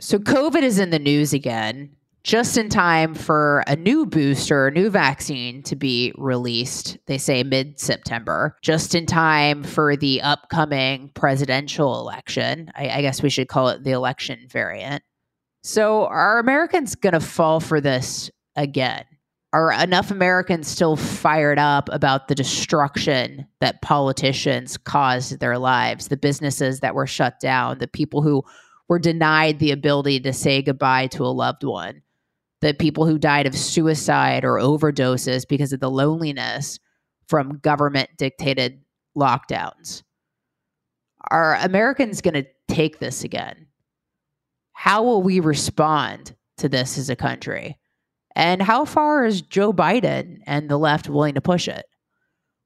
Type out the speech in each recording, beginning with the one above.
So, COVID is in the news again, just in time for a new booster, a new vaccine to be released. They say mid September, just in time for the upcoming presidential election. I, I, guess we should call it the election variant. So, are Americans going to fall for this again? Are enough Americans still fired up about the destruction that politicians caused their lives, the businesses that were shut down, the people who were denied the ability to say goodbye to a loved one. The people who died of suicide or overdoses because of the loneliness from government dictated lockdowns. Are Americans going to take this again? How will we respond to this as a country? And how far is Joe Biden and the left willing to push it?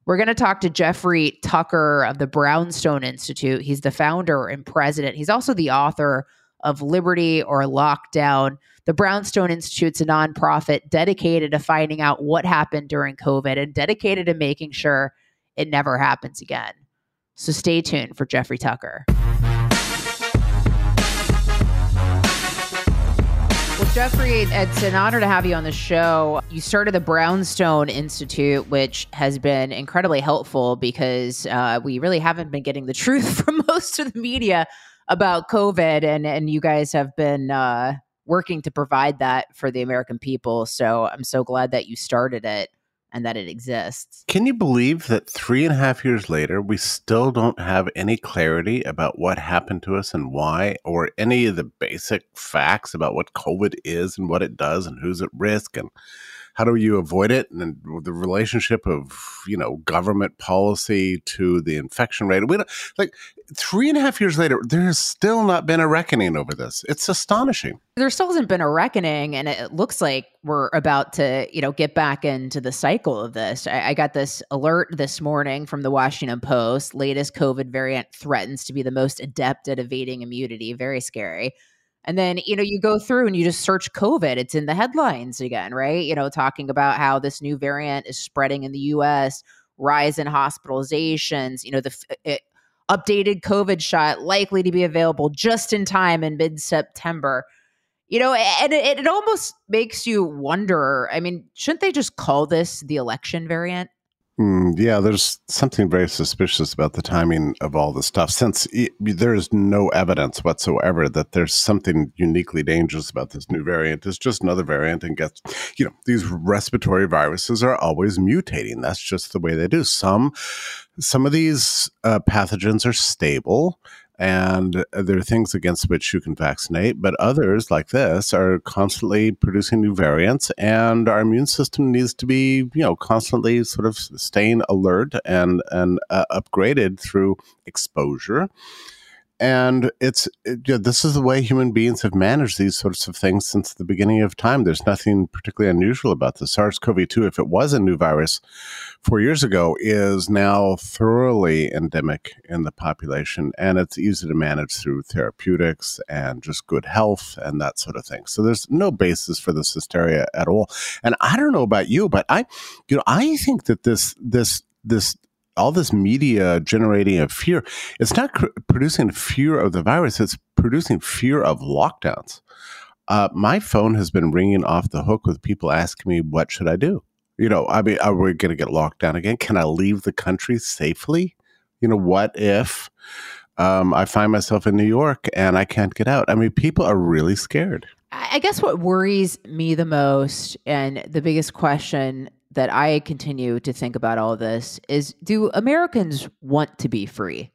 We're going to talk to Jeffrey Tucker of the Brownstone Institute. He's the founder and president. He's also the author of Liberty or Lockdown. The Brownstone Institute's a nonprofit dedicated to finding out what happened during COVID and dedicated to making sure it never happens again. So stay tuned for Jeffrey Tucker. Jeffrey, it's an honor to have you on the show. You started the Brownstone Institute, which has been incredibly helpful because uh, we really haven't been getting the truth from most of the media about COVID, and and you guys have been uh, working to provide that for the American people. So I'm so glad that you started it and that it exists. Can you believe that three and a half years later, we still don't have any clarity about what happened to us and why, or any of the basic facts about what COVID is and what it does and who's at risk and how do you avoid it? And the relationship of you know government policy to the infection rate. We don't like three and a half years later there has still not been a reckoning over this. It's astonishing. There still hasn't been a reckoning and it looks like we're about to you know get back into the cycle of this. I, I got this alert this morning from the washington post. Latest covid variant threatens to be the most adept at evading immunity. Very scary and then, you know, you go through and you just search COVID. It's in the headlines again, right? You know, talking about how this new variant is spreading in the US, rise in hospitalizations, you know, the it, updated COVID shot likely to be available just in time in mid September. You know, and it, it almost makes you wonder. I mean, shouldn't they just call this the election variant? Mm, yeah, there's something very suspicious about the timing of all this stuff since it, there is no evidence whatsoever that there's something uniquely dangerous about this new variant. It's just another variant and gets, you know, these respiratory viruses are always mutating. That's just the way they do. Some, some of these uh, pathogens are stable and there are things against which you can vaccinate, but others, like this, are constantly producing new variants, and our immune system needs to be, you know, constantly sort of staying alert and and uh, upgraded through exposure. And it's it, know, this is the way human beings have managed these sorts of things since the beginning of time. There's nothing particularly unusual about this. SARS-CoV-2. If it was a new virus four years ago, is now thoroughly endemic in the population, and it's easy to manage through therapeutics and just good health and that sort of thing. So there's no basis for this hysteria at all. And I don't know about you, but I, you know, I think that this this this all this media generating a fear, it's not cr- producing fear of the virus, it's producing fear of lockdowns. Uh, my phone has been ringing off the hook with people asking me, what should I do? You know, I mean, are we going to get locked down again? Can I leave the country safely? You know, what if um, I find myself in New York and I can't get out? I mean, people are really scared. I guess what worries me the most and the biggest question that I continue to think about all this is do Americans want to be free?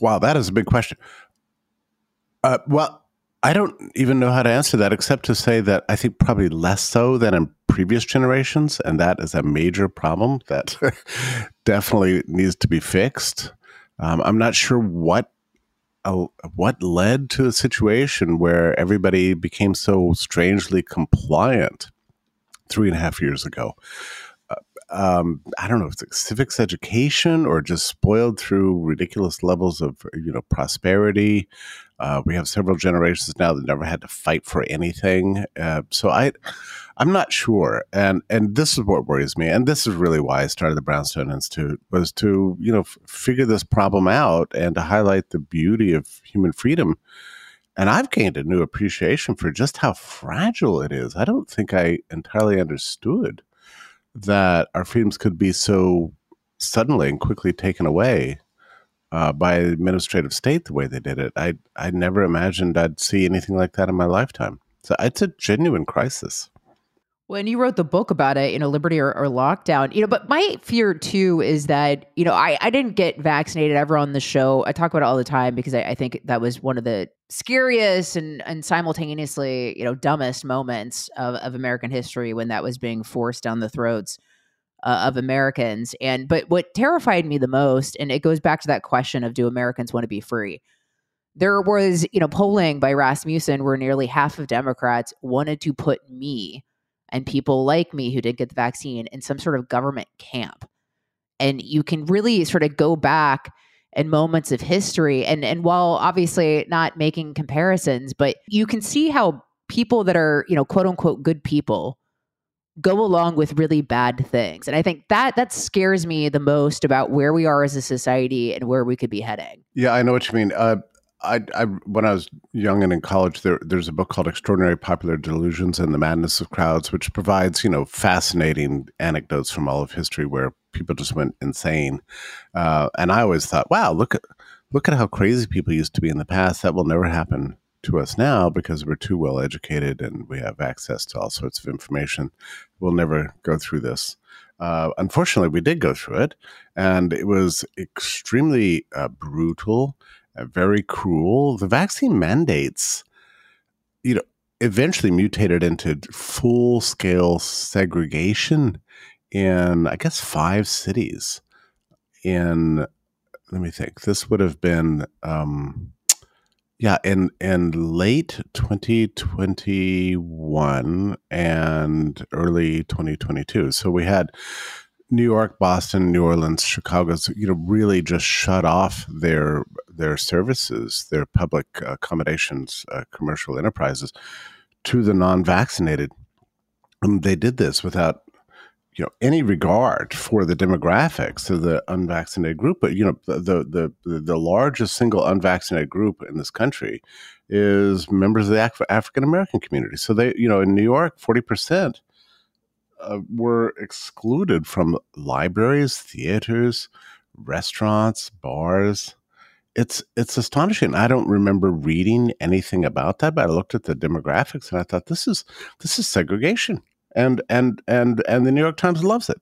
Wow, that is a big question. Uh, well, I don't even know how to answer that except to say that I think probably less so than in previous generations. And that is a major problem that definitely needs to be fixed. Um, I'm not sure what uh, what led to a situation where everybody became so strangely compliant three and a half years ago um, I don't know if it's civics education or just spoiled through ridiculous levels of you know prosperity. Uh, we have several generations now that never had to fight for anything. Uh, so I, I'm not sure, and and this is what worries me, and this is really why I started the Brownstone Institute was to you know f- figure this problem out and to highlight the beauty of human freedom. And I've gained a new appreciation for just how fragile it is. I don't think I entirely understood that our freedoms could be so suddenly and quickly taken away uh, by administrative state the way they did it. I I never imagined I'd see anything like that in my lifetime. So it's a genuine crisis. When you wrote the book about it, you know, liberty or, or, lockdown, you know, but my fear too is that, you know, I, I didn't get vaccinated ever on the show. I talk about it all the time because I, I think that was one of the scariest and, and simultaneously, you know, dumbest moments of, of American history when that was being forced down the throats uh, of Americans. And, but what terrified me the most, and it goes back to that question of do Americans want to be free? There was, you know, polling by Rasmussen where nearly half of Democrats wanted to put me and people like me who didn't get the vaccine in some sort of government camp. And you can really sort of go back in moments of history and and while obviously not making comparisons, but you can see how people that are, you know, quote unquote good people go along with really bad things. And I think that that scares me the most about where we are as a society and where we could be heading. Yeah, I know what you mean. Uh, I, I, when I was young and in college, there, there's a book called "Extraordinary Popular Delusions and the Madness of Crowds," which provides you know fascinating anecdotes from all of history where people just went insane. Uh, and I always thought, wow, look at look at how crazy people used to be in the past. That will never happen to us now because we're too well educated and we have access to all sorts of information. We'll never go through this. Uh, unfortunately, we did go through it, and it was extremely uh, brutal very cruel. The vaccine mandates, you know, eventually mutated into full scale segregation in, I guess, five cities. In, let me think, this would have been, um, yeah, in in late 2021 and early 2022. So we had New York, Boston, New Orleans, Chicago's, you know, really just shut off their their services, their public accommodations, uh, commercial enterprises to the non-vaccinated. And they did this without, you know, any regard for the demographics of the unvaccinated group. But you know, the the the, largest single unvaccinated group in this country is members of the Af- African American community. So they, you know, in New York, forty percent uh, were excluded from libraries, theaters, restaurants, bars. It's it's astonishing. I don't remember reading anything about that, but I looked at the demographics and I thought this is this is segregation, and and and and the New York Times loves it.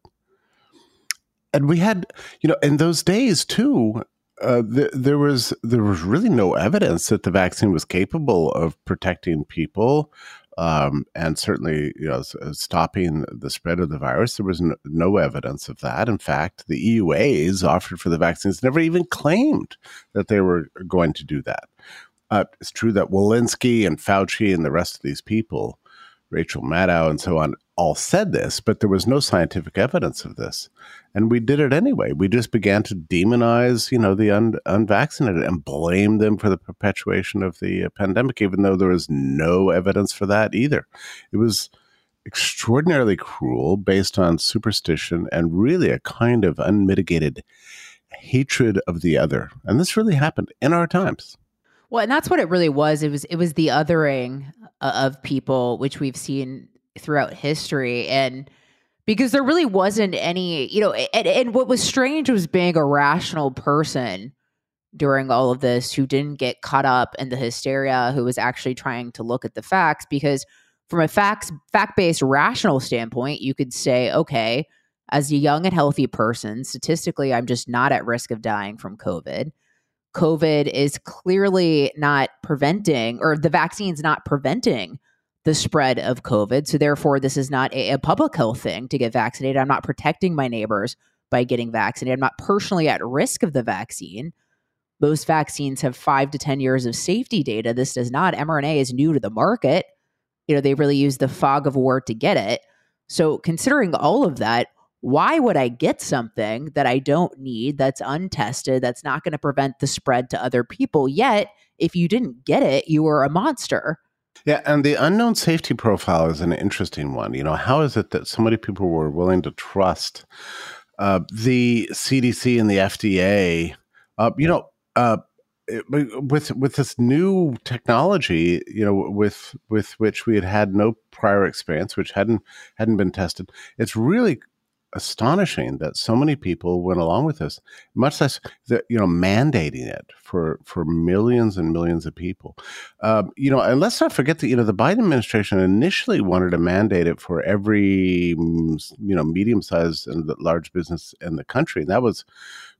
And we had, you know, in those days too, uh, there was there was really no evidence that the vaccine was capable of protecting people um, and certainly you know uh, stopping the spread of the virus. There was no, no, evidence of that. In fact, the EUAs offered for the vaccines never even claimed that they were going to do that. Uh, it's true that Walensky and Fauci and the rest of these people, Rachel Maddow and so on, all said this, but there was no scientific evidence of this. And we did it anyway. We just began to demonize, you know, the un- unvaccinated and blame them for the perpetuation of the uh, pandemic, even though there was no evidence for that either. It was extraordinarily cruel based on superstition and really a kind of unmitigated hatred of the other. And this really happened in our times. Well, and that's what it really was. It was it was the othering uh, of people, which we've seen throughout history, and because there really wasn't any, you know, and, and what was strange was being a rational person during all of this who didn't get caught up in the hysteria, who was actually trying to look at the facts. Because from a facts fact based rational standpoint, you could say, okay, as a young and healthy person, statistically, I'm just not at risk of dying from COVID. COVID is clearly not preventing, or the vaccine's not preventing the spread of COVID. So, therefore, this is not a, a, public health thing to get vaccinated. I'm not protecting my neighbors by getting vaccinated. I'm not personally at risk of the vaccine. Most vaccines have five to 10 years of safety data. This does not. mRNA is new to the market. You know, they really use the fog of war to get it. So, considering all of that, why would I get something that I don't need, that's untested, that's not going to prevent the spread to other people? Yet, if you didn't get it, you were a monster. Yeah, and the unknown safety profile is an interesting one. You know, how is it that so many people were willing to trust uh, the CDC and the FDA? Uh, you know, uh, with with this new technology, you know, with with which we had had no prior experience, which hadn't hadn't been tested, it's really astonishing that so many people went along with this, much less that you know mandating it for for millions and millions of people. Um, you know, and let's not forget that you know the Biden administration initially wanted to mandate it for every mm, you know medium sized and large business in the country, and that was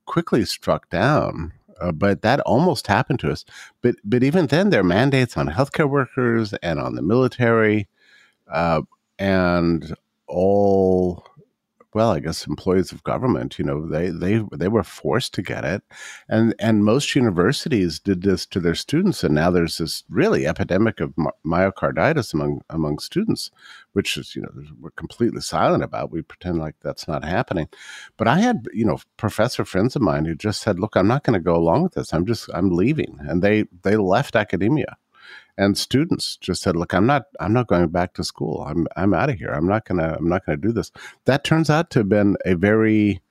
quickly struck down. Uh, but that almost happened to us. But but even then, there are mandates on healthcare workers and on the military, uh, and all well, I guess employees of government, you know, they they they were forced to get it, and and most universities did this to their students, and now there's this really epidemic of myocarditis among among students, which is you know we're completely silent about. We pretend like that's not happening, but I had you know professor friends of mine who just said, "Look, I'm not going to go along with this. I'm just I'm leaving," and they they left academia and students just said look i'm not i'm not going back to school i'm i'm out of here i'm not going to i'm not going to do this that turns out to have been a very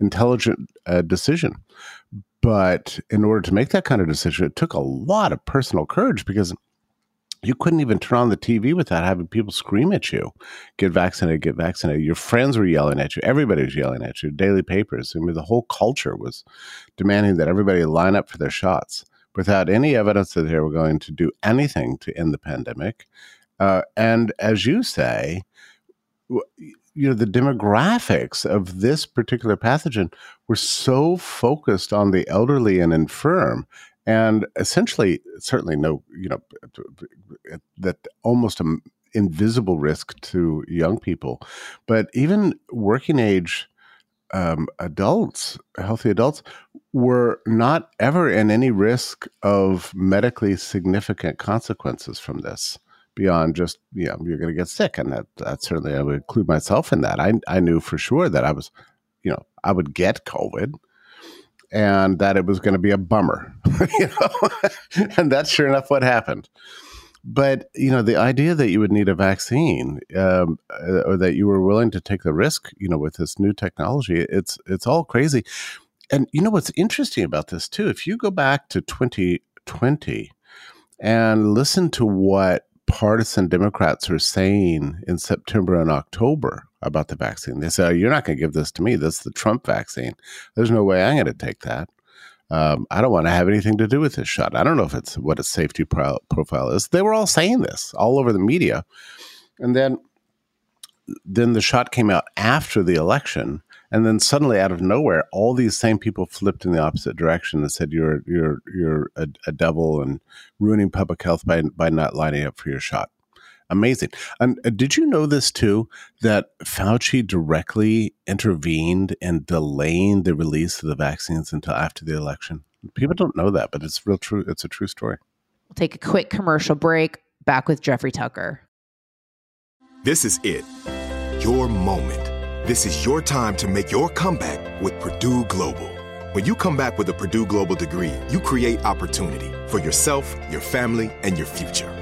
intelligent uh, decision but in order to make that kind of decision it took a lot of personal courage because you couldn't even turn on the TV without having people scream at you, get vaccinated, get vaccinated. Your friends were yelling at you. Everybody was yelling at you. Daily papers. I mean, the whole culture was demanding that everybody line up for their shots without any evidence that they were going to do anything to end the pandemic. Uh, and as you say, you know the demographics of this particular pathogen were so focused on the elderly and infirm and essentially certainly no you know that almost an invisible risk to young people but even working age um, adults, healthy adults, were not ever in any risk of medically significant consequences from this beyond just you know you're going to get sick and that that certainly I would include myself in that. I I knew for sure that I was you know I would get COVID and that it was going to be a bummer, you know, and that's sure enough what happened. But you know, the idea that you would need a vaccine, um, uh, or that you were willing to take the risk, you know, with this new technology, it's it's all crazy. And you know what's interesting about this too? If you go back to 2020 and listen to what partisan Democrats are saying in September and October about the vaccine, they say, oh, "You're not going to give this to me. This is the Trump vaccine. There's no way I'm going to take that." Um, I don't want to have anything to do with this shot. I don't know if it's what its safety pro- profile is. They were all saying this all over the media, and then then the shot came out after the election, and then suddenly out of nowhere, all these same people flipped in the opposite direction and said you're you're you're a, a devil and ruining public health by by not lining up for your shot. Amazing. And uh, did you know this too? That Fauci directly intervened in delaying the release of the vaccines until after the election. People don't know that, but it's real true. It's a true story. We'll take a quick commercial break. Back with Jeffrey Tucker. This is it. Your moment. This is your time to make your comeback with Purdue Global. When you come back with a Purdue Global degree, you create opportunity for yourself, your family, and your future.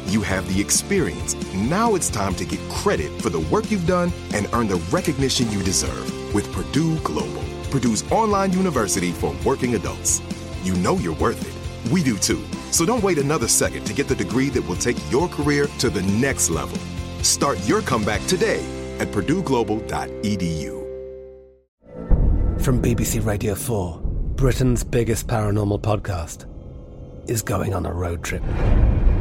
you have the experience. Now it's time to get credit for the work you've done and earn the recognition you deserve with Purdue Global, Purdue's online university for working adults. You know you're worth it. We do too. So don't wait another second to get the degree that will take your career to the next level. Start your comeback today at purdueglobal.edu. From BBC Radio 4, Britain's biggest paranormal podcast is going on a road trip.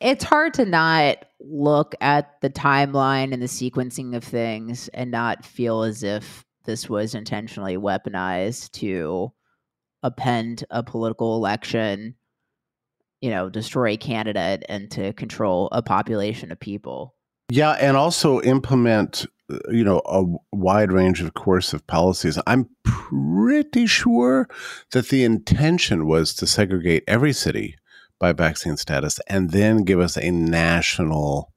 It's hard to not look at the timeline and the sequencing of things and not feel as if this was intentionally weaponized to append a political election, you know, destroy a candidate and to control a population of people. Yeah, and also implement, uh, you know, a wide range of coercive policies. I'm pretty sure that the intention was to segregate every city by vaccine status and then give us a national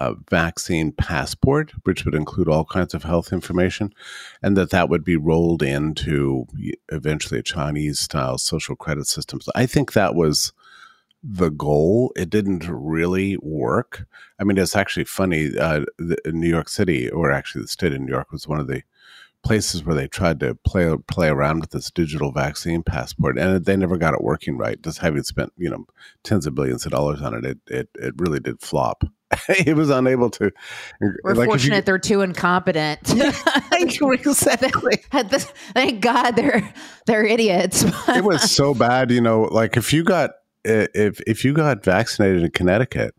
uh, vaccine passport, which would include all kinds of health information, and that that would be rolled into eventually a Chinese style social credit system. So I think that was the goal. It didn't really work. I mean, it's actually funny. Uh, the, New York City, or actually the state of New York, was one of the places where they tried to play play around with this digital vaccine passport, and they never got it working right. Just having spent you know tens of billions of dollars on it, it it, it really did flop. it was unable to. We're like fortunate you, they're too incompetent. exactly. Thank God they're they're idiots. it was so bad, you know. Like if you got if if you got vaccinated in Connecticut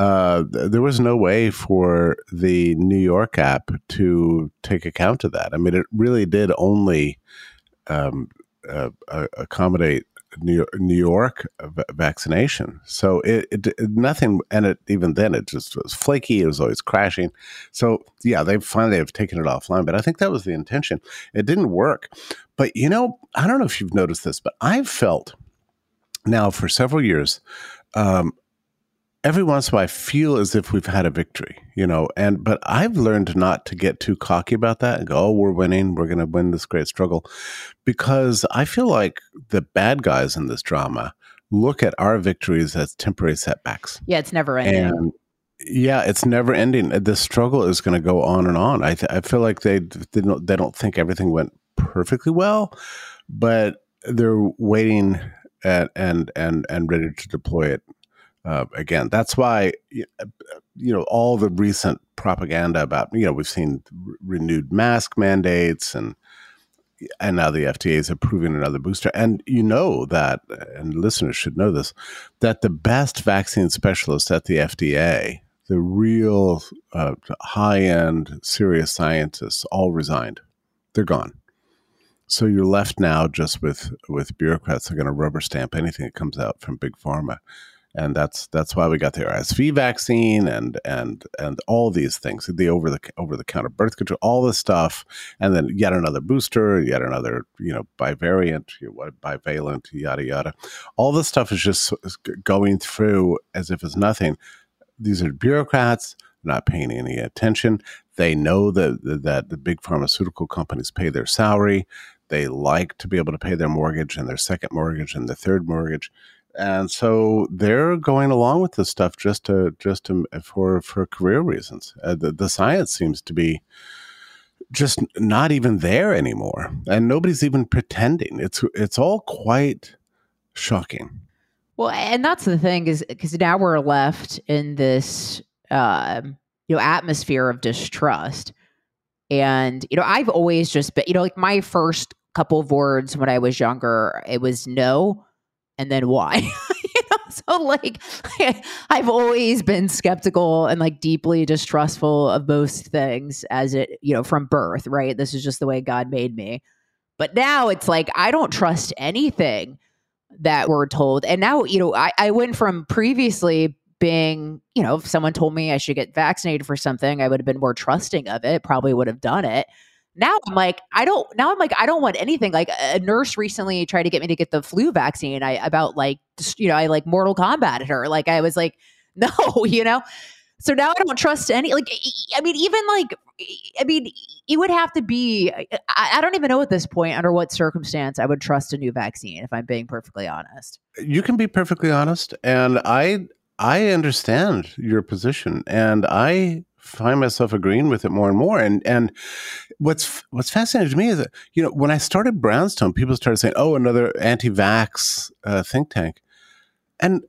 uh, there was no way for the New York app to take account of that. I mean, it really did only um, uh, accommodate New York, vaccination. So it, it, nothing, and it even then it just was flaky. It was always crashing. So yeah, they finally have taken it offline. But I think that was the intention. It didn't work. But you know, I don't know if you've noticed this, but I've felt now for several years um, every once in a while I feel as if we've had a victory, you know, and but I've learned not to get too cocky about that and go, oh, we're winning, we're gonna win this great struggle. Because I feel like the bad guys in this drama look at our victories as temporary setbacks. Yeah, it's never ending. And yeah, it's never ending. The struggle is going to go on and on. I, th- I feel like they they don't, they don't think everything went perfectly well, but they're waiting at, and and and ready to deploy it uh, again. That's why uh, you know all the recent propaganda about you know we've seen renewed mask mandates and and now the FDA is approving another booster. And you know that, and listeners should know this, that the best vaccine specialists at the FDA, the real uh, high end, serious scientists, all resigned. they're gone. So you're left now just with with bureaucrats that are going to rubber stamp anything that comes out from big pharma, and that's that's why we got the RSV vaccine and and and all these things, the over the over the counter birth control, all this stuff, and then yet another booster, yet another you know bivariant, bivalent, yada yada. All this stuff is just going through as if it's nothing. These are bureaucrats not paying any attention. They know that that the big pharmaceutical companies pay their salary. They like to be able to pay their mortgage and their second mortgage and their third mortgage. And so they're going along with this stuff just to just to for for career reasons. Uh, the, the science seems to be just not even there anymore, and nobody's even pretending. It's it's all quite shocking. Well, and that's the thing is because now we're left in this uh, you know atmosphere of distrust, and you know I've always just been you know like my first couple of words when I was younger, it was no and then why. you know, so like I've always been skeptical and like deeply distrustful of most things as it, you know, from birth, right? This is just the way God made me. But now it's like I don't trust anything that we're told. And now, you know, I, I went from previously being, you know, if someone told me I should get vaccinated for something, I would have been more trusting of it, probably would have done it now I'm like, I don't, now I'm like, I don't want anything. Like a nurse recently tried to get me to get the flu vaccine. I, about like, you know, I like Mortal Kombat at her. Like I was like, no, you know? So now I don't trust any, like, I mean, even like, I mean, it would have to be, I, I don't even know at this point under what circumstance I would trust a new vaccine, if I'm being perfectly honest. You can be perfectly honest. And I, I understand your position. And I find myself agreeing with it more and more. And and what's what's fascinating to me is that you know when I started Brownstone, people started saying, "Oh, another anti-vax uh, think tank," and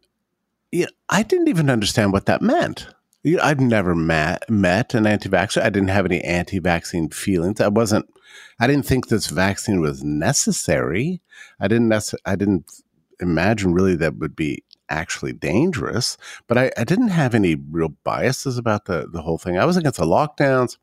you know, I didn't even understand what that meant. You know, I'd never met met an anti-vaxxer. I didn't have any anti-vaccine feelings. I wasn't. I didn't think this vaccine was necessary. I didn't. Nece- I didn't imagine really that would be actually dangerous. But I, I didn't have any real biases about the, the whole thing. I was against the lockdowns.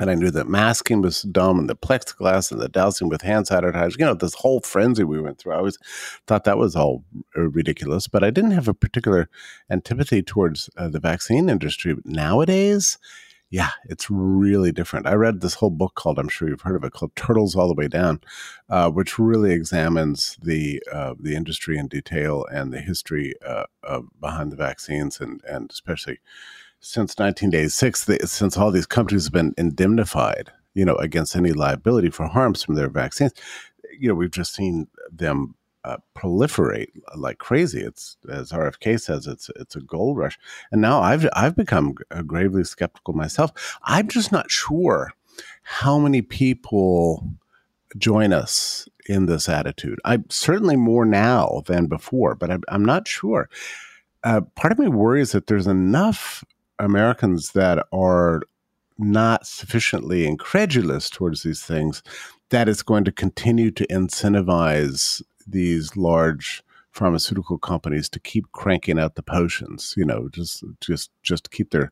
And I knew that masking was dumb and the plexiglass and the dousing with hand sanitizer, you know, this whole frenzy we went through. I always thought that was all ridiculous, but I didn't have a particular antipathy towards uh, the vaccine industry. But nowadays, yeah, it's really different. I read this whole book called, I'm sure you've heard of it, called Turtles All the Way Down, uh, which really examines the uh, the industry in detail and the history uh, behind the vaccines, and and especially since 1986, the, since all these companies have been indemnified, you know, against any liability for harms from their vaccines. You know, we've just seen them uh, proliferate like crazy. It's as RFK says, it's it's a gold rush. And now I've I've become gravely skeptical myself. I'm just not sure how many people join us in this attitude. I'm certainly more now than before, but I'm, I'm not sure. Uh, part of me worries that there's enough Americans that are not sufficiently incredulous towards these things that it's going to continue to incentivize these large pharmaceutical companies to keep cranking out the potions you know just just just keep their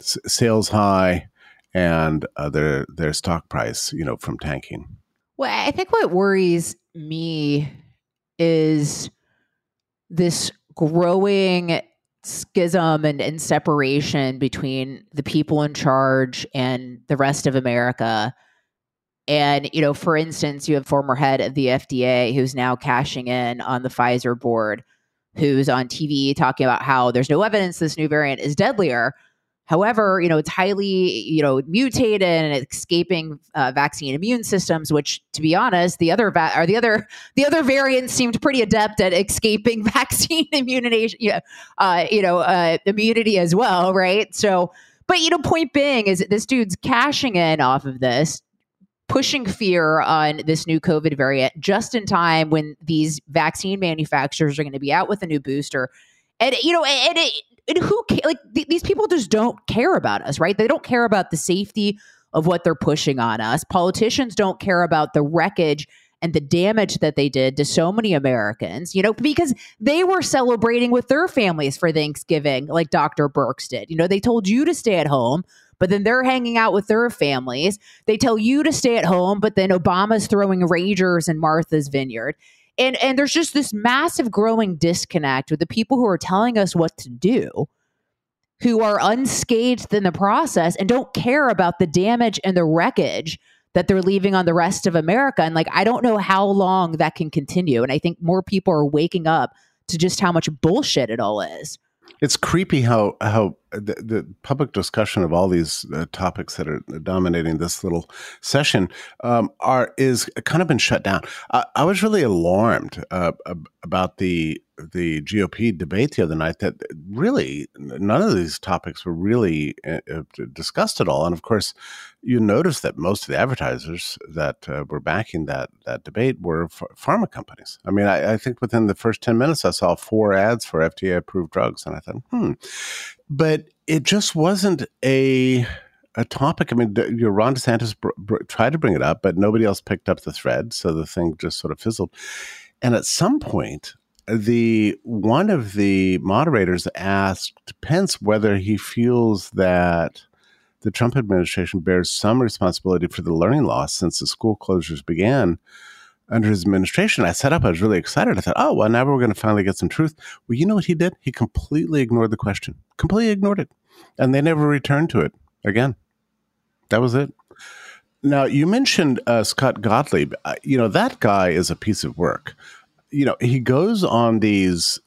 sales high and uh, their their stock price you know from tanking. Well i think what worries me is this growing schism and, and separation between the people in charge and the rest of america and, you know, for instance, you have former head of the FDA who's now cashing in on the Pfizer board, who's on TV talking about how there's no evidence this new variant is deadlier. However, you know, it's highly, you know, mutated and escaping uh, vaccine immune systems, which to be honest, the other va- or the other the other variants seemed pretty adept at escaping vaccine immunity, uh, you know, uh, immunity as well, right? So, but you know, point being is this dude's cashing in off of this pushing fear on this new COVID variant just in time when these vaccine manufacturers are going to be out with a new booster. And, you know, and, and, and who, like, th- these people just don't care about us, right? They don't care about the safety of what they're pushing on us. Politicians don't care about the wreckage and the damage that they did to so many Americans, you know, because they were celebrating with their families for Thanksgiving, like Dr. Birx did. You know, they told you to stay at home, but then they're hanging out with their families. They tell you to stay at home, but then Obama's throwing ragers in Martha's Vineyard. And and there's just this massive growing disconnect with the people who are telling us what to do who are unscathed in the process and don't care about the damage and the wreckage that they're leaving on the rest of America. And like, I don't know how long that can continue. And I think more people are waking up to just how much bullshit it all is. It's creepy how how the, the public discussion of all these uh, topics that are dominating this little session um, are is kind of been shut down. I, I was really alarmed uh, about the the GOP debate the other night that really none of these topics were really uh, uh discussed at all. And of course, you notice that most of the advertisers that uh, were backing that that debate were pharma companies. I mean, I, I, think within the first ten minutes, I saw four ads for FDA approved drugs, and I thought, hmm. But it just wasn't a a topic. I mean, your Ron DeSantis br- br- tried to bring it up, but nobody else picked up the thread, so the thing just sort of fizzled. And at some point, the one of the moderators asked Pence whether he feels that the Trump administration bears some responsibility for the learning loss since the school closures began under his administration. I set up, I was really excited. I thought, oh, well, now we're going to finally get some truth. Well, you know what he did? He completely ignored the question, completely ignored it. And they never returned to it again. That was it. Now, you mentioned uh, Scott Gottlieb. Uh, you know, that guy is a piece of work you know, he goes on these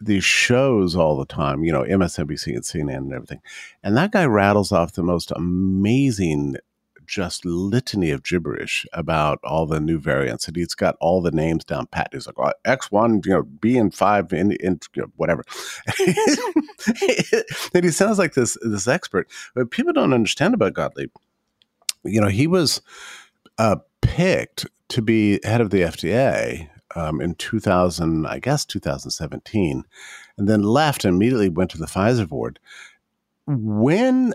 these shows all the time, you know, MSNBC and CNN and everything. And that guy rattles off the most amazing just litany of gibberish about all the new variants, and he's got all the names down pat. He's like oh, X one, you know, B and five, in, in you know, whatever. and he sounds like this this expert, but people don't understand about Gottlieb. You know, he was uh, picked to be head of the FDA um, in 2000, I guess 2017, and then left and immediately went to the Pfizer board. When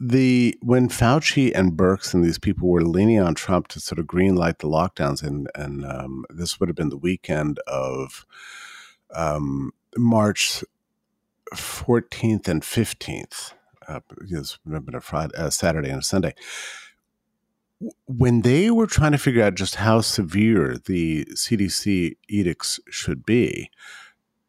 the when Fauci and Birx and these people were leaning on Trump to sort of green light the lockdowns, and and um, this would have been the weekend of um, March 14th and 15th. Uh, it's been a Friday, uh, Saturday and a Sunday when they were trying to figure out just how severe the CDC edicts should be,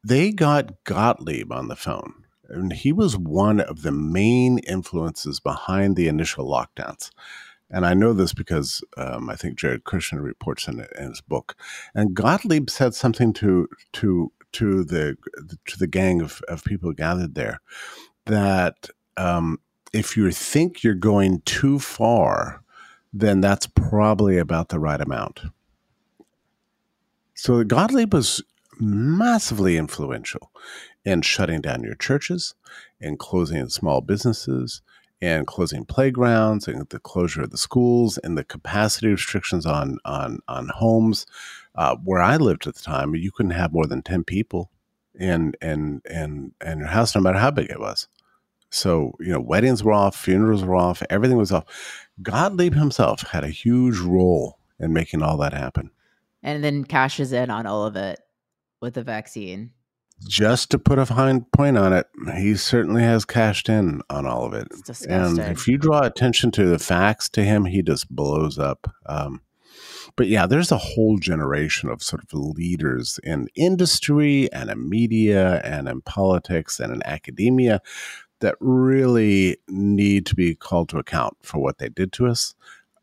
they got Gottlieb on the phone. And he was one of the main influences behind the initial lockdowns. And I know this because um, I think Jared Kushner reports in, in his book. And Gottlieb said something to to to the to the gang of, of people gathered there that um, if you think you're going too far then that's probably about the right amount. So Gottlieb was massively influential in shutting down your churches, and closing small businesses, and closing playgrounds, and the closure of the schools, and the capacity restrictions on on on homes. Uh, where I lived at the time, you couldn't have more than ten people in in in in your house, no matter how big it was. So, you know, weddings were off, funerals were off, everything was off. Gottlieb himself had a huge role in making all that happen. And then cashes in on all of it with the vaccine. Just to put a fine point on it, he certainly has cashed in on all of it. And if you draw attention to the facts to him, he just blows up. Um, but yeah, there's a whole generation of sort of leaders in industry and in media and in politics and in academia that really need to be called to account for what they did to us,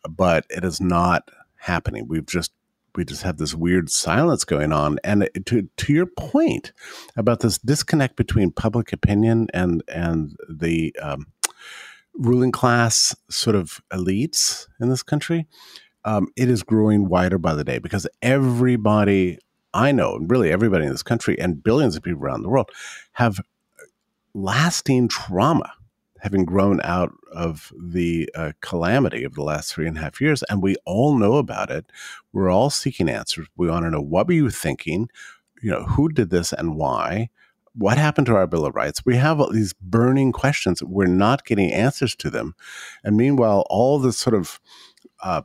but it is not happening. We've just we just have this weird silence going on. And to to your point about this disconnect between public opinion and and the um, ruling class sort of elites in this country, um, it is growing wider by the day because everybody I know, and really everybody in this country, and billions of people around the world, have lasting trauma having grown out of the uh, calamity of the last three and a half years. And we all know about it. We're all seeking answers. We want to know what were you thinking? You know, who did this and why? What happened to our Bill of Rights? We have these burning questions. We're not getting answers to them. And meanwhile, all this sort of uh,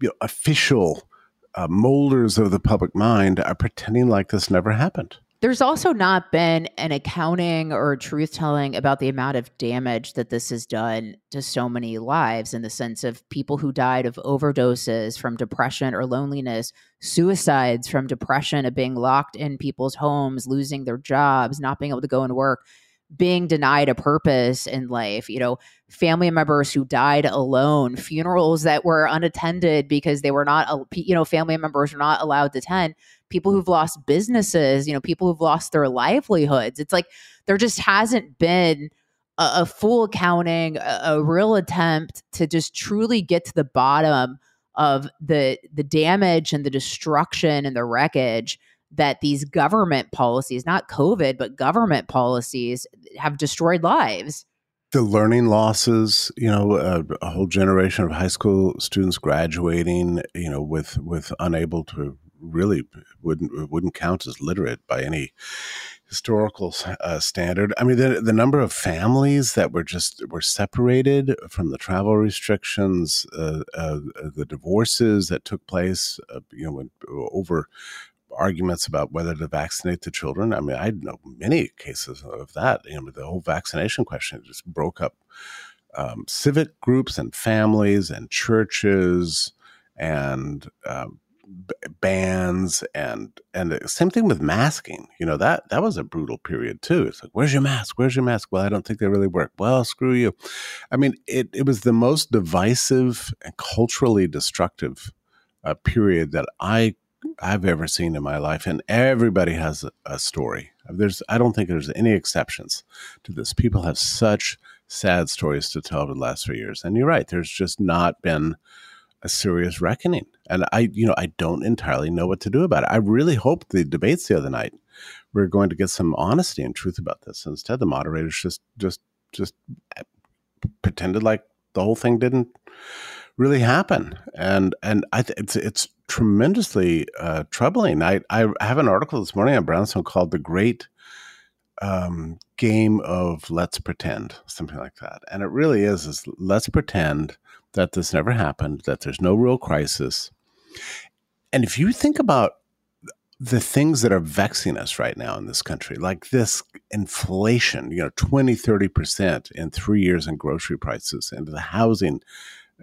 you know, official uh, molders of the public mind are pretending like this never happened. There's also not been an accounting or truth telling about the amount of damage that this has done to so many lives in the sense of people who died of overdoses from depression or loneliness, suicides from depression of being locked in people's homes, losing their jobs, not being able to go and work being denied a purpose in life, you know, family members who died alone, funerals that were unattended because they were not, you know, family members were not allowed to attend, people who've lost businesses, you know, people who've lost their livelihoods. It's like there just hasn't been a, a full accounting, a, a real attempt to just truly get to the bottom of the the damage and the destruction and the wreckage that these government policies, not COVID, but government policies have destroyed lives. The learning losses, you know, a, a whole generation of high school students graduating, you know, with with unable to really wouldn't wouldn't count as literate by any historical uh, standard. I mean, the the number of families that were just were separated from the travel restrictions, uh, uh, the divorces that took place, uh, you know, over arguments about whether to vaccinate the children. I mean, I know many cases of that. You know, the whole vaccination question just broke up um, civic groups and families and churches and um, b- bands and and the same thing with masking. You know that that was a brutal period too. It's like, where's your mask? Where's your mask? Well, I don't think they really work. Well, screw you. I mean, it it was the most divisive and culturally destructive uh, period that I I've ever seen in my life, and everybody has a, a story. There's, I don't think there's any exceptions to this. People have such sad stories to tell over the last three years, and you're right. There's just not been a serious reckoning, and I, you know, I don't entirely know what to do about it. I really hope the debates the other night we're going to get some honesty and truth about this. Instead, the moderators just, just, just eh, pretended like the whole thing didn't really happen. And and I th- it's it's tremendously uh, troubling. I I have an article this morning on Brownstone called "The Great um, Game of Let's Pretend," something like that. And it really is is let's pretend that this never happened, that there's no real crisis. And if you think about the things that are vexing us right now in this country, like this inflation, you know, 20, 30% in three years in grocery prices and the housing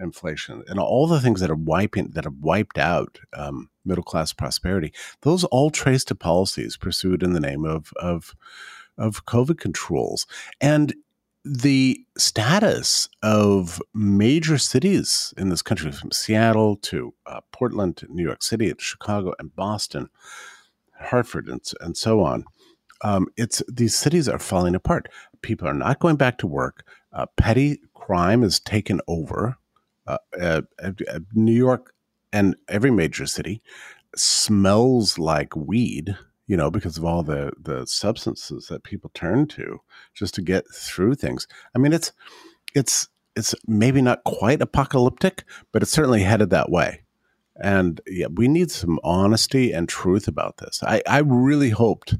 inflation and all the things that are wiping that have wiped out um, middle class prosperity those all trace to policies pursued in the name of of of covid controls. And the status of major cities in this country from seattle to uh, portland to new york city to chicago and boston hartford and, and so on um, it's these cities are falling apart. People are not going back to work. Uh, petty crime is taken over uh, uh, New York and every major city smells like weed, you know, because of all the the substances that people turn to just to get through things. I mean, it's it's it's maybe not quite apocalyptic, but it's certainly headed that way. And yeah, we need some honesty and truth about this. I, I really hoped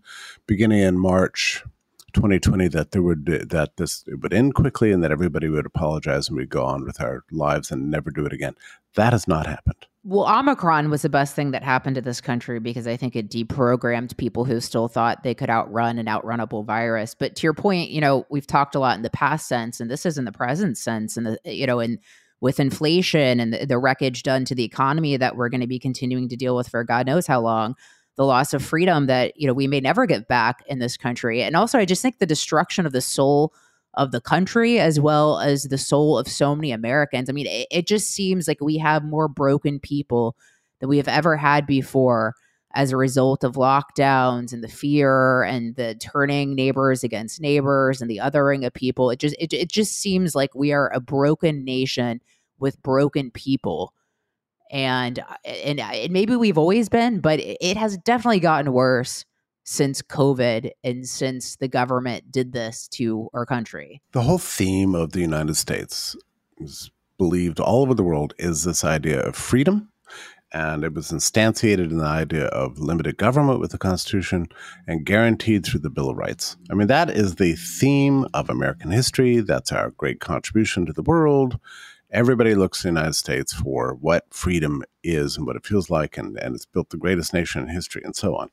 beginning in March 2020 that there would that this would end quickly and that everybody would apologize and we'd go on with our lives and never do it again. That has not happened. Well, Omicron was the best thing that happened to this country because I think it deprogrammed people who still thought they could outrun an outrunnable virus. But to your point, you know, we've talked a lot in the past sense, and this is in the present sense, and the you know, and with inflation and the, the wreckage done to the economy that we're going to be continuing to deal with for God knows how long the loss of freedom that you know we may never get back in this country. And also i just think the destruction of the soul of the country as well as the soul of so many americans. I mean it, it just seems like we have more broken people than we have ever had before as a result of lockdowns and the fear and the turning neighbors against neighbors and the othering of people. It just it, it just seems like we are a broken nation with broken people and uh, and, uh, and maybe we've always been, but it has definitely gotten worse since COVID and since the government did this to our country. The whole theme of the United States is believed all over the world is this idea of freedom. And it was instantiated in the idea of limited government with the Constitution and guaranteed through the Bill of Rights. I mean, that is the theme of American history. That's our great contribution to the world Everybody looks to the United States for what freedom is and what it feels like, and, and it's built the greatest nation in history, and so on.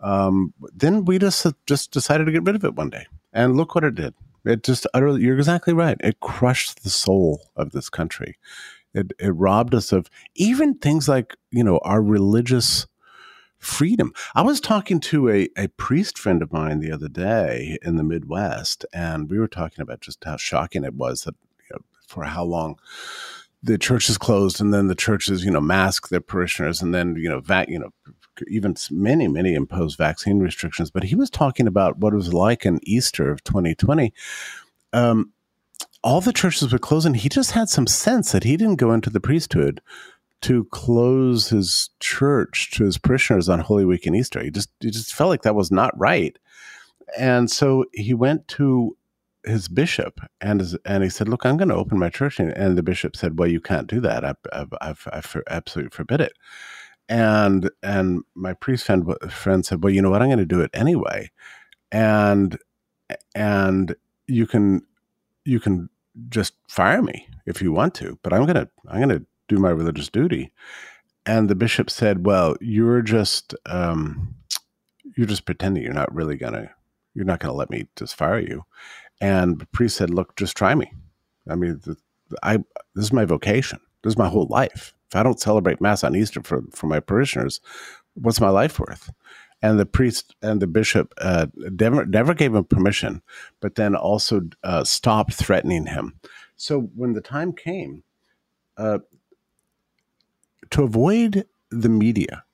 Um, then we just just decided to get rid of it one day, and look what it did. It just utterly, you're exactly right. It crushed the soul of this country. It, it robbed us of even things like, you know, our religious freedom. I was talking to a, a priest friend of mine the other day in the Midwest, and we were talking about just how shocking it was that, for how long the church is closed and then the churches, you know, mask their parishioners and then, you know, vac, you know, even many, many impose vaccine restrictions. But he was talking about what it was like in Easter of 2020. Um, all the churches were closing. He just had some sense that he didn't go into the priesthood to close his church to his parishioners on Holy Week and Easter. He just he just felt like that was not right, and so he went to his bishop and his, and he said, "Look, I'm going to open my church," and, and, the bishop said, "Well, you can't do that. I I, I, I absolutely forbid it." And and my priest friend friend said, "Well, you know what? I'm going to do it anyway," and and you can you can just fire me if you want to, but I'm gonna I'm gonna do my religious duty. And the bishop said, "Well, you're just um, you're just pretending. You're not really gonna you're not gonna let me just fire you." And the priest said, "Look, just try me. I mean, I this is my vocation. This is my whole life. If I don't celebrate mass on Easter for for my parishioners, what's my life worth?" and the priest and the bishop uh, never, never gave him permission, but then also uh, stopped threatening him. So when the time came, uh, to avoid the media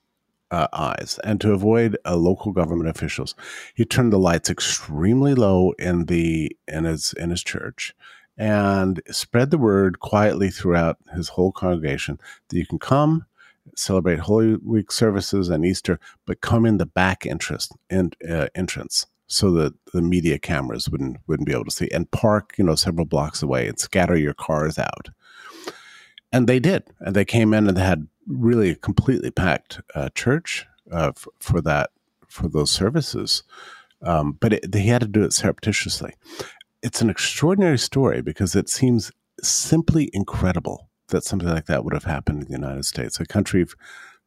uh, eyes and to avoid uh, local government officials, he turned the lights extremely low in the in his in his church and spread the word quietly throughout his whole congregation that you can come celebrate Holy Week services and Easter, but come in the back interest in, uh, entrance so that the media cameras wouldn't wouldn't be able to see and park you know several blocks away and scatter your cars out. And they did, and they came in and they had really a completely packed uh, church uh, for, for, that for those services. Um, but it, they had to do it surreptitiously. It's an extraordinary story because it seems simply incredible that something like that would have happened in the United States, a country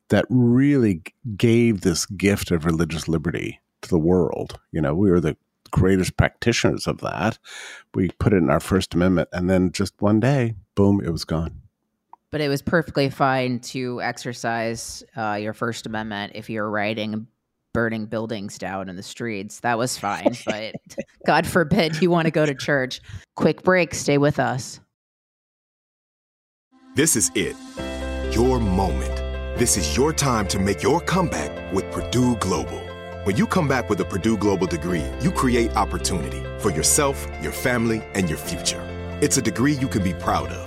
that really gave this gift of religious liberty to the world. You know, we were the greatest practitioners of that. We put it in our First Amendment, and then just one day, boom, it was gone. But it was perfectly fine to exercise uh, your First Amendment if you're writing burning buildings down in the streets. That was fine. but God forbid you want to go to church. Quick break. Stay with us. This is it. Your moment. This is your time to make your comeback with Purdue Global. When you come back with a Purdue Global degree, you create opportunity for yourself, your family, and your future. It's a degree you can be proud of,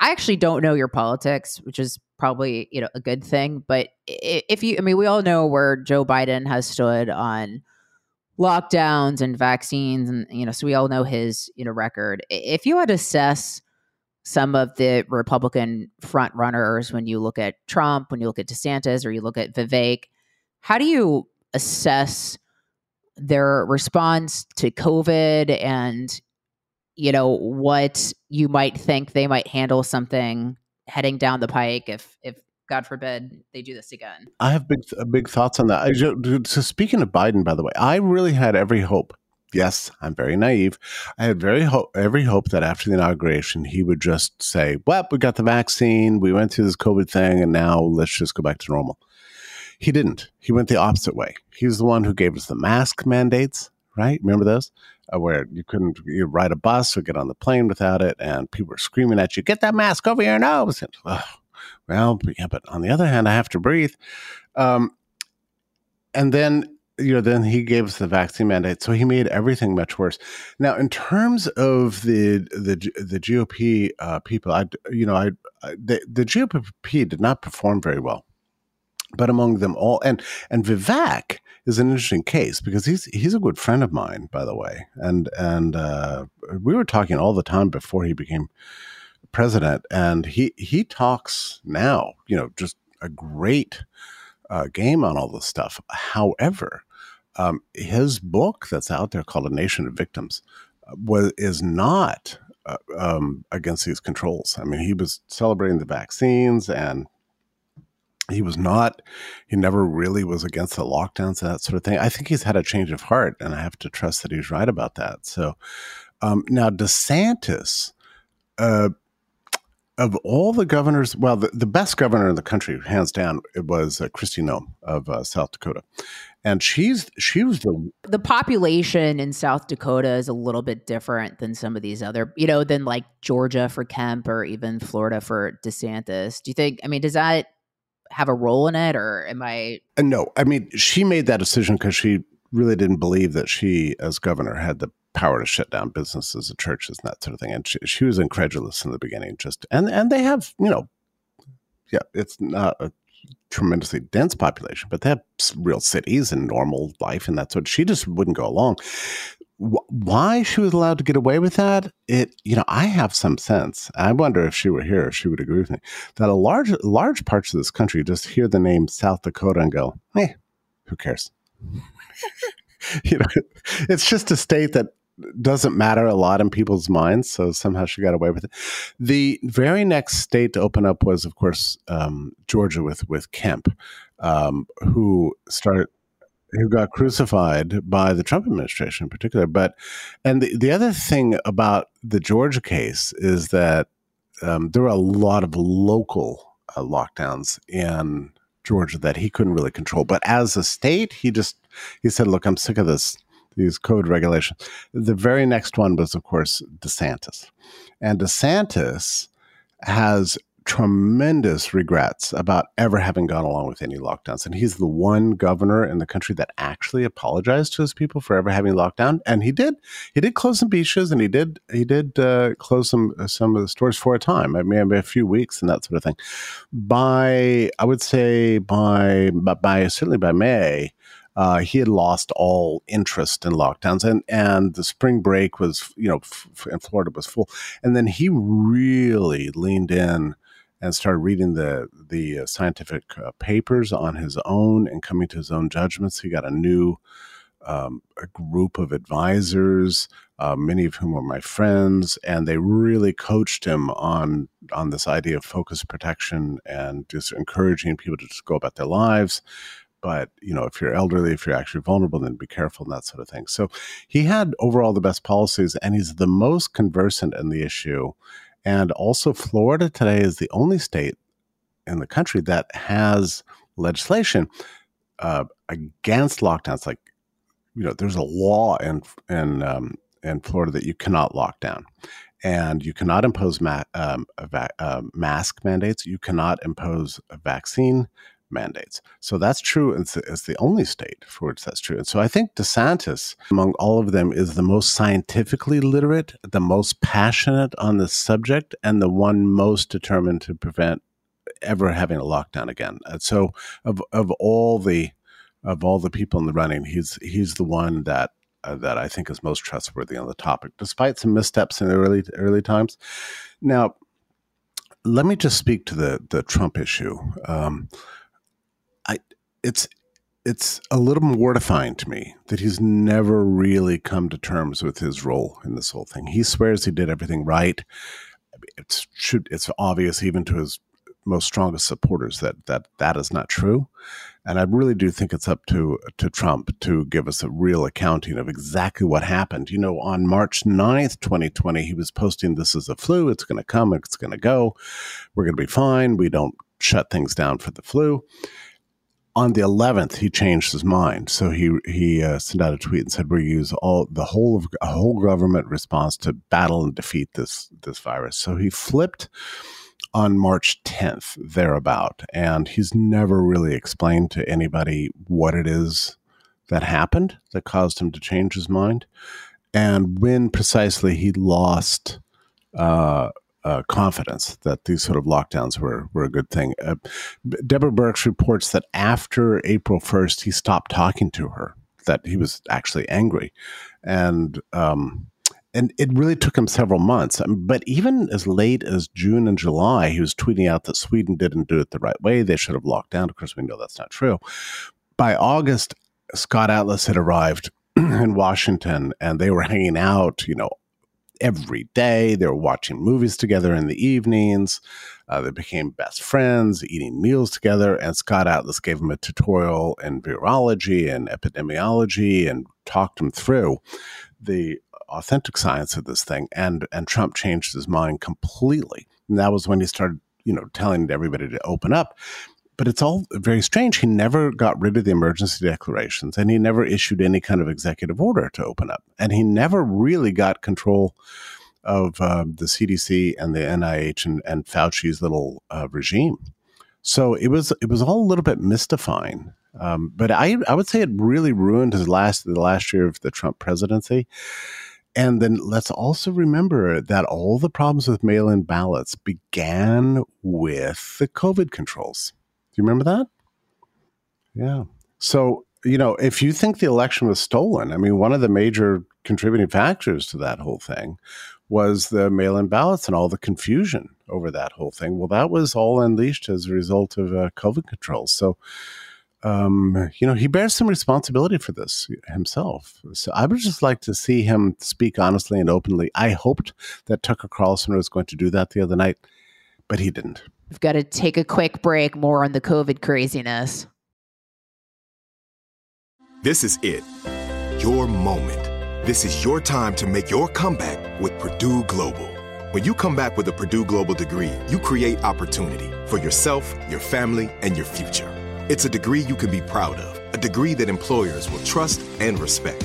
I actually don't know your politics, which is probably you know a good thing. But if you, I mean, we all know where Joe Biden has stood on lockdowns and vaccines, and you know, so we all know his you know record. If you had to assess some of the Republican front runners, when you look at Trump, when you look at DeSantis, or you look at Vivek, how do you assess their response to COVID and you know what you might think they might handle something heading down the pike if if God forbid they do this again. I have big big thoughts on that. I, so speaking of Biden, by the way, I really had every hope. Yes, I'm very naive. I had very hope, every hope that after the inauguration, he would just say, "Well, we got the vaccine. We went through this COVID thing, and now let's just go back to normal." He didn't. He went the opposite way. He was the one who gave us the mask mandates. Right? Remember those? Uh, where you couldn't you ride a bus or get on the plane without it, and people were screaming at you, "Get that mask over your nose!" And, oh, well, yeah, but on the other hand, I have to breathe. Um, and then you know, then he gave us the vaccine mandate, so he made everything much worse. Now, in terms of the the the GOP uh, people, I you know, I, I the, the GOP did not perform very well, but among them all, and and Vivek is an interesting case because he's he's a good friend of mine, by the way, and and uh, we were talking all the time before he became president, and he he talks now, you know, just a great uh, game on all this stuff. However, um, his book that's out there called A Nation of Victims uh, was is not uh, um, against these controls. I mean, he was celebrating the vaccines and he was not he never really was against the lockdowns and that sort of thing i think he's had a change of heart and i have to trust that he's right about that so um, now desantis uh, of all the governors well the, the best governor in the country hands down it was uh, kristi noem of uh, south dakota and she's she was the the population in South Dakota is a little bit different than some of these other, you know, than like Georgia for Kemp or even Florida for DeSantis. Do you think? I mean, does that have a role in it, or am I? Uh, no, I mean she made that decision because she really didn't believe that she, as governor, had the power to shut down businesses and churches and that sort of thing. And she, she was incredulous in the beginning. Just and and they have you know, yeah, it's not a tremendously dense population, but they have real cities and normal life and that's what she just wouldn't go along why she was allowed to get away with that it you know i have some sense. I wonder if she were here if she would agree with me that a large large parts of this country just hear the name south dakota and go eh who cares? You know it's just a state that doesn't matter a lot in people's minds so somehow she got away with it. The very next state to open up was of course um, georgia with with kemp um, who started who got crucified by the Trump administration in particular. But and the, the other thing about the Georgia case is that um, there were a lot of local uh, lockdowns in Georgia that he couldn't really control. But as a state, he just he said, "Look, I'm sick of this." These code regulations. The very next one was, of course, DeSantis. And DeSantis has tremendous regrets about ever having gone along with any lockdowns. And he's the one governor in the country that actually apologized to his people for ever having lockdown. And he did. He did close some beaches, and he did. He did uh, close some some of the stores for a time, maybe a few weeks, and that sort of thing. By I would say by by certainly by May. Uh, he had lost all interest in lockdowns, and and the spring break was, you know, f- in Florida was full, and then he really leaned in and started reading the the uh, scientific uh, papers on his own and coming to his own judgments. He got a new um, a group of advisors, uh, many of whom were my friends, and they really coached him on on this idea of focus protection and just encouraging people to just go about their lives. But you know, if you're elderly, if you're actually vulnerable, then be careful and that sort of thing. So he had overall the best policies, and he's the most conversant in the issue And also, Florida today is the only state in the country that has legislation uh, against lockdowns. Like, you know, there's a law in in um, in Florida that you cannot lock down, and you cannot impose ma- um, va- uh, mask mandates. You cannot impose a vaccine mandates. So that's true. It's, it's the only state for which that's true. And so I think DeSantis, among all of them, is the most scientifically literate, the most passionate on this subject, and the one most determined to prevent ever having a lockdown again. And so of of all the of all the people in the running, he's he's the one that uh, that I think is most trustworthy on the topic, despite some missteps in the early early times. Now, let me just speak to the the Trump issue. Um, it's it's a little mortifying to me that he's never really come to terms with his role in this whole thing. He swears he did everything right. It's should it's obvious even to his most strongest supporters that that that is not true. And I really do think it's up to to Trump to give us a real accounting of exactly what happened. You know, on March 9th, 2020, he was posting this is a flu, it's going to come, it's going to go. We're going to be fine. We don't shut things down for the flu. On the 11th, he changed his mind. So he he uh, sent out a tweet and said, "We use all the whole of a whole government response to battle and defeat this this virus." So he flipped on March 10th, thereabout. And he's never really explained to anybody what it is that happened that caused him to change his mind and when precisely he lost uh, uh, confidence that these sort of lockdowns were, were a good thing. Uh, Deborah Birx reports that after April 1st, he stopped talking to her, that he was actually angry. And um, and it really took him several months. Um, but even as late as June and July, he was tweeting out that Sweden didn't do it the right way. They should have locked down. Of course, we know that's not true. By August, Scott Atlas had arrived in Washington and they were hanging out, you know, every day. They were watching movies together in the evenings. Uh, they became best friends, eating meals together. And Scott Atlas gave him a tutorial in virology and epidemiology and talked him through the authentic science of this thing. And and Trump changed his mind completely. And that was when he started, you know, telling everybody to open up. But it's all very strange. He never got rid of the emergency declarations and he never issued any kind of executive order to open up. And he never really got control of uh, the CDC and the NIH and, and Fauci's little uh, regime. So it was it was all a little bit mystifying. Um, but I I would say it really ruined his last the last year of the Trump presidency. And then let's also remember that all the problems with mail in ballots began with the COVID controls. Do you remember that? Yeah. So, you know, if you think the election was stolen, I mean, one of the major contributing factors to that whole thing was the mail in ballots and all the confusion over that whole thing. Well, that was all unleashed as a result of uh, COVID controls. So, um, you know, he bears some responsibility for this himself. So I would just like to see him speak honestly and openly. I hoped that Tucker Carlson was going to do that the other night, but he didn't. We've got to take a quick break. More on the COVID craziness. This is it. Your moment. This is your time to make your comeback with Purdue Global. When you come back with a Purdue Global degree, you create opportunity for yourself, your family, and your future. It's a degree you can be proud of, a degree that employers will trust and respect.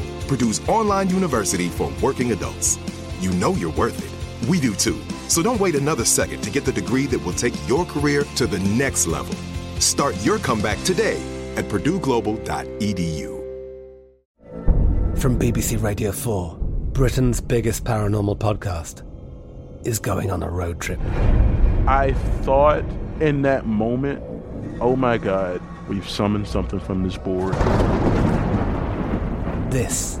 Purdue's online university for working adults. You know you're worth it. We do too. So don't wait another second to get the degree that will take your career to the next level. Start your comeback today at purdueglobal.edu. From BBC Radio 4, Britain's biggest paranormal podcast is going on a road trip. I thought in that moment, oh my God, we've summoned something from this board. This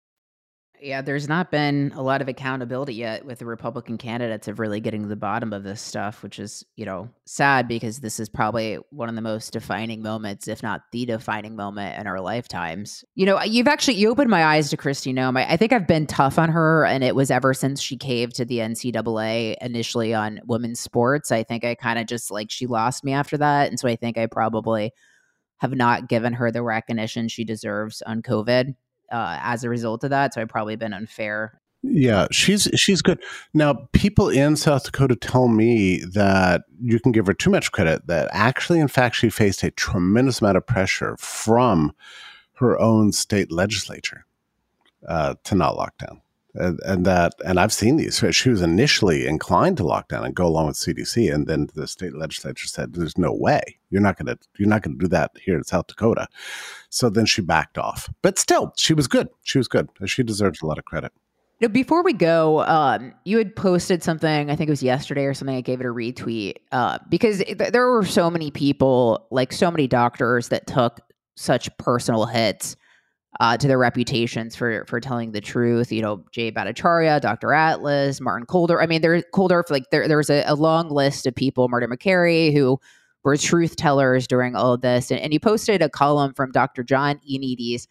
Yeah, there's not been a lot of accountability yet with the Republican candidates of really getting to the bottom of this stuff, which is, you know, sad because this is probably one of the most defining moments, if not the defining moment in our lifetimes. You know, you've actually you opened my eyes to Kristi Noem. I, I think I've been tough on her, and it was ever since she caved to the NCAA initially on women's sports. I think I kind of just like she lost me after that, and so I think I probably have not given her the recognition she deserves on COVID uh, as a result of that. So I've probably been unfair. Yeah, she's she's good. Now, people in South Dakota tell me that you can give her too much credit. That actually, in fact, she faced a tremendous amount of pressure from her own state legislature uh, to not lock down and, and, that and I've seen these. She was initially inclined to lock down and go along with CDC, and then the state legislature said, "There's no way you're not going to you're not to do that here in South Dakota." So then she backed off, but still, she was good. She was good. She deserves a lot of credit. Now, before we go, um, you had posted something. I think it was yesterday or something. I gave it a retweet uh, because th- there were so many people, like so many doctors, that took such personal hits uh, to their reputations for for telling the truth. You know, Jay Bhattacharya, Dr. Atlas, Martin Kolder. I mean, there's Kulldorff. Like there, there's a, a, long list of people, Martin Makary, who were truth tellers during all of this. And, and you posted a column from Dr. John Ioannidis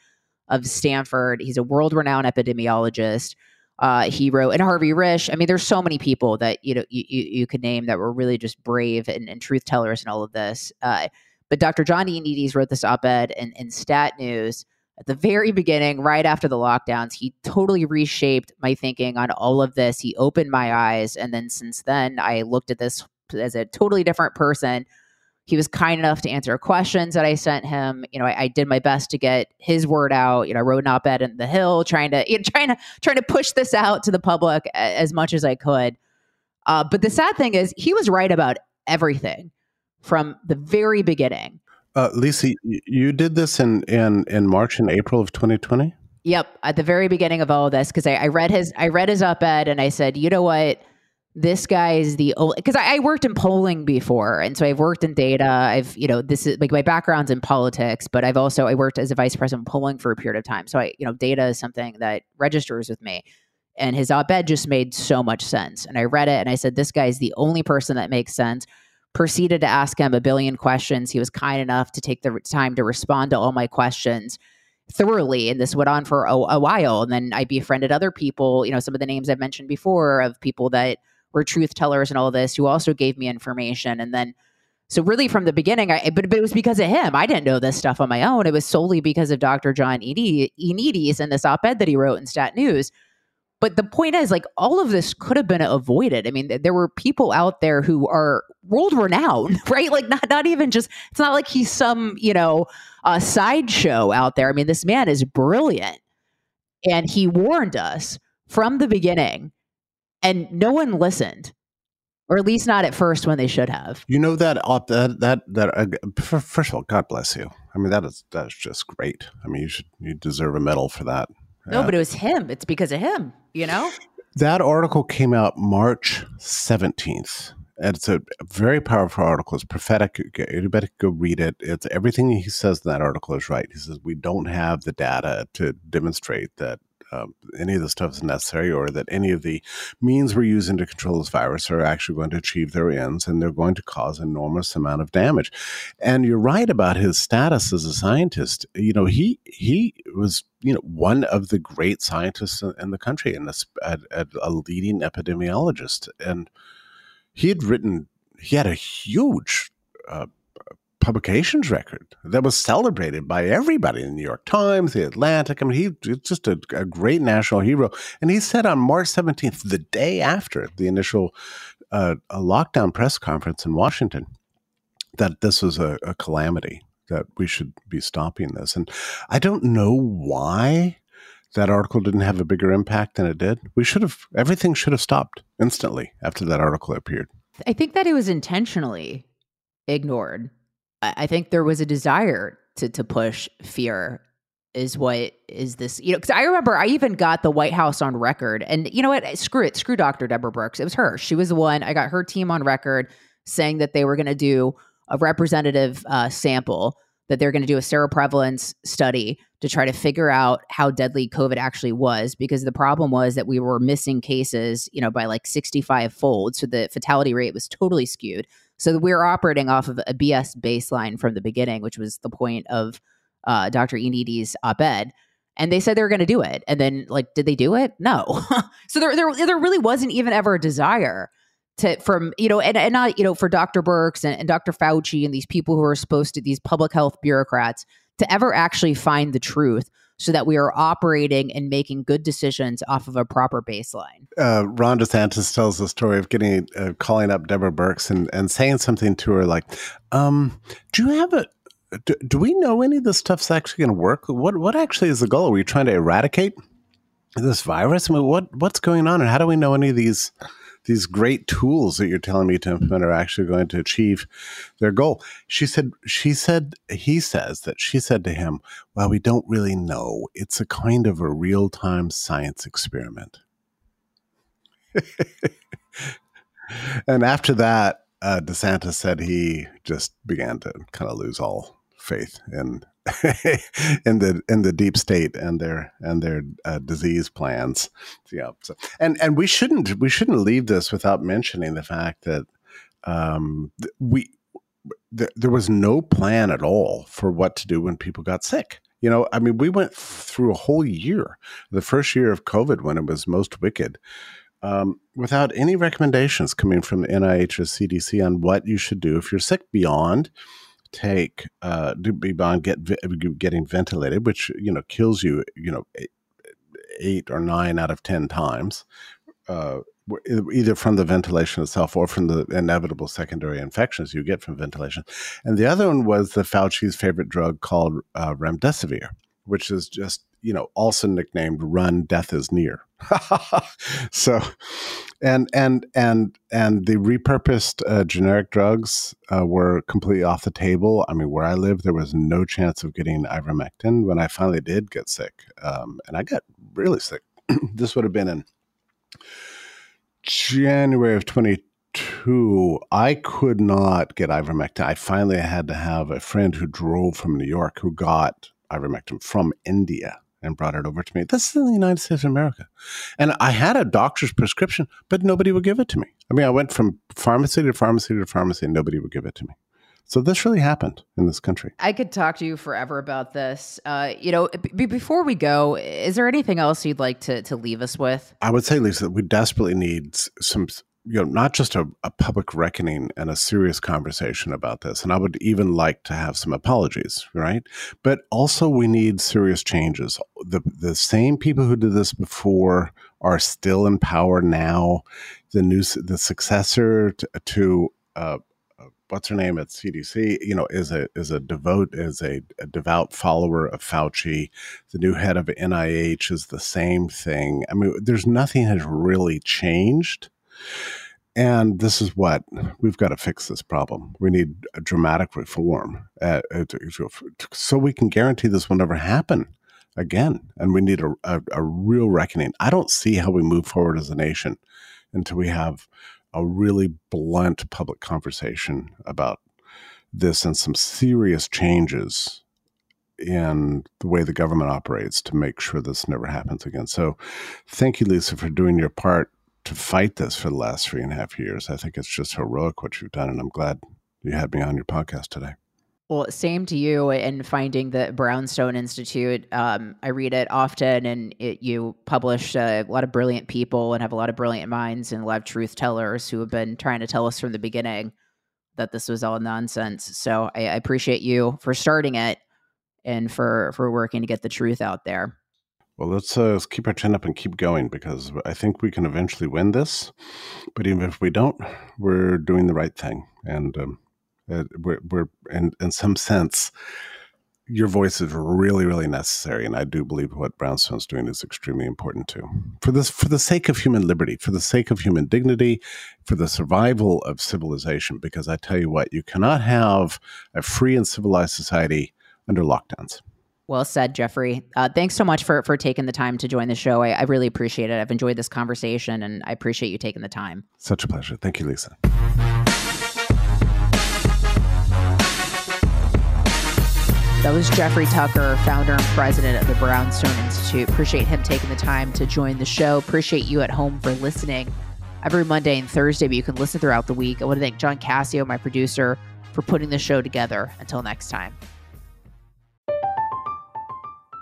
of Stanford. He's a world renowned epidemiologist. Uh, he wrote and Harvey Risch. I mean, there's so many people that you know you, you, you could name that were really just brave and, and truth tellers and all of this. Uh, but Dr. John Ioannidis wrote this op-ed in, in Stat News at the very beginning, right after the lockdowns, he totally reshaped my thinking on all of this. He opened my eyes. And then since then, I looked at this as a totally different person. He was kind enough to answer questions that I sent him. You know, I, I did my best to get his word out. You know, I wrote an op-ed in the Hill, trying to you know, trying to trying to push this out to the public as much as I could. Uh, but the sad thing is, he was right about everything from the very beginning. Uh, Lisa, you did this in, in, in March and April of 2020? Yep, at the very beginning of all of this, because I, I, read his I read his op-ed and I said, you know what, this guy is the only because I, I, worked in polling before, and so I've worked in data. I've you know this is like my background's in politics, but I've also I worked as a vice president polling for a period of time. So I you know data is something that registers with me. And his op-ed just made so much sense, and I read it and I said, this guy is the only person that makes sense proceeded to ask him a billion questions. He was kind enough to take the time to respond to all my questions thoroughly. And this went on for a, a, while. And then I befriended other people, you know, some of the names I've mentioned before of people that were truth tellers and all this who also gave me information. And then, so really from the beginning, I, but, but it was because of him. I didn't know this stuff on my own. It was solely because of Dr. John Ioannidis and this op ed that he wrote in Stat News. But the point is, like, all of this could have been avoided. I mean, there were people out there who are world renowned, right? Like, not not even just. It's not like he's some you know uh, sideshow out there. I mean, this man is brilliant, and he warned us from the beginning, and no one listened, or at least not at first when they should have. You know that uh, that that that. Uh, first of all, God bless you. I mean, that is that is just great. I mean, you should you deserve a medal for that. No, but it was him. It's because of him, you know? That article came out March 17th. And it's a very powerful article. It's prophetic. Anybody can go read it. It's everything he says in that article is right. He says we don't have the data to demonstrate that um, any of the stuff is necessary or that any of the means we're using to control this virus are actually going to achieve their ends and they're going to cause enormous amount of damage. And you're right about his status as a scientist. You know, he he was you know one of the great scientists in the country and a, a, a leading epidemiologist and he had written he had a huge uh, publications record that was celebrated by everybody in the New York Times, the Atlantic. I mean, he just a, a great national hero. And he said on March 17th, the day after the initial uh, lockdown press conference in Washington, that this was a, a calamity, that we should be stopping this. And I don't know why that article didn't have a bigger impact than it did. We should have, everything should have stopped instantly after that article appeared. I think that it was intentionally ignored. I think there was a desire to to push fear is what is this you know because i remember i even got the white house on record and you know what screw it screw dr deborah Birx it was her she was the one i got her team on record saying that they were going to do a representative uh, sample that they're going to do a seroprevalence study to try to figure out how deadly covid actually was because the problem was that we were missing cases you know by like 65 fold so the fatality rate was totally skewed so we were operating off of a BS baseline from the beginning, which was the point of uh, Dr. Ioannidis' op-ed. And they said they were going to do it. And then, like, did they do it? No. so there, there, there really wasn't even ever a desire to, from, you know, and, and not, you know, for Dr. Birx and, and Dr. Fauci and these people who are supposed to, these public health bureaucrats, to ever actually find the truth so that we are operating and making good decisions off of a proper baseline. Uh, Ron DeSantis tells the story of getting uh, calling up Deborah Birx and, and saying something to her like, um, "Do you have a do, do we know any of this stuff's actually going to work? What what actually is the goal? Are we trying to eradicate this virus? I mean, what what's going on, and how do we know any of these?" These great tools that you're telling me to implement are actually going to achieve their goal. She said, she said, he says that she said to him, well, we don't really know. It's a kind of a real time science experiment. and after that, uh, DeSantis said he just began to kind of lose all faith in in the in the deep state and their and their uh, disease plans. Yeah. So, and and we shouldn't we shouldn't leave this without mentioning the fact that um, we th- there was no plan at all for what to do when people got sick. You know, I mean, we went through a whole year, the first year of COVID when it was most wicked, um, without any recommendations coming from NIH or CDC on what you should do if you're sick beyond take uh, beyond get getting ventilated, which you know kills you, you know, eight or nine out of ten times, uh, either from the ventilation itself or from the inevitable secondary infections you get from ventilation. And the other one was the Fauci's favorite drug called uh, remdesivir, which is just you know also nicknamed "Run, Death is Near." so and and and and the repurposed uh, generic drugs uh, were completely off the table. I mean, where I live, there was no chance of getting ivermectin. When I finally did get sick, um, and I got really sick, this would have been in January of twenty two. I could not get ivermectin. I finally had to have a friend who drove from New York who got ivermectin from India and brought it over to me. This is in the United States of America. And I had a doctor's prescription, but nobody would give it to me. I mean, I went from pharmacy to pharmacy to pharmacy and nobody would give it to me. So this really happened in this country. I could talk to you forever about this. Uh, you know, b- before we go, is there anything else you'd like to to leave us with? I would say, Lisa, we desperately need some you know, not just a, a, public reckoning and a serious conversation about this. And I would even like to have some apologies, right? But also, we need serious changes. The the same people who did this before are still in power now. The new the successor to, to uh, uh what's her name at CDC, you know, is a is a devote is a, a, devout follower of Fauci. The new head of NIH is the same thing. I mean, there's nothing has really changed and this is what we've got to fix this problem. We need a dramatic reform uh, uh so we can guarantee this will never happen again. And we need a, a, a real reckoning. I don't see how we move forward as a nation until we have a really blunt public conversation about this and some serious changes in the way the government operates to make sure this never happens again. So, thank you, Lisa, for doing your part to fight this for the last three and a half years. I think it's just heroic what you've done, and I'm glad you had me on your podcast today. Well, same to you. And finding the Brownstone Institute, um, I read it often, and it, you publish uh, a lot of brilliant people and have a lot of brilliant minds and a lot of truth tellers who have been trying to tell us from the beginning that this was all nonsense. So I, I appreciate you for starting it and for for working to get the truth out there. Well, let's, uh, let's keep our chin up and keep going because I think we can eventually win this. But even if we don't, we're doing the right thing, and um, uh, we're, we're in in some sense your voice is really, really necessary, and I do believe what Brownstone's doing is extremely important too. For this, for the sake of human liberty, for the sake of human dignity, for the survival of civilization. Because I tell you what, you cannot have a free and civilized society under lockdowns. Well said, Jeffrey. Uh, thanks so much for for taking the time to join the show. I, I really appreciate it. I've enjoyed this conversation, and I appreciate you taking the time. Such a pleasure. Thank you, Lisa. That was Jeffrey Tucker, founder and president of the Brownstone Institute. Appreciate him taking the time to join the show. Appreciate you at home for listening every Monday and Thursday, but you can listen throughout the week. I want to thank John Cassio, my producer, for putting the show together. Until next time.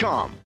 Cars.com.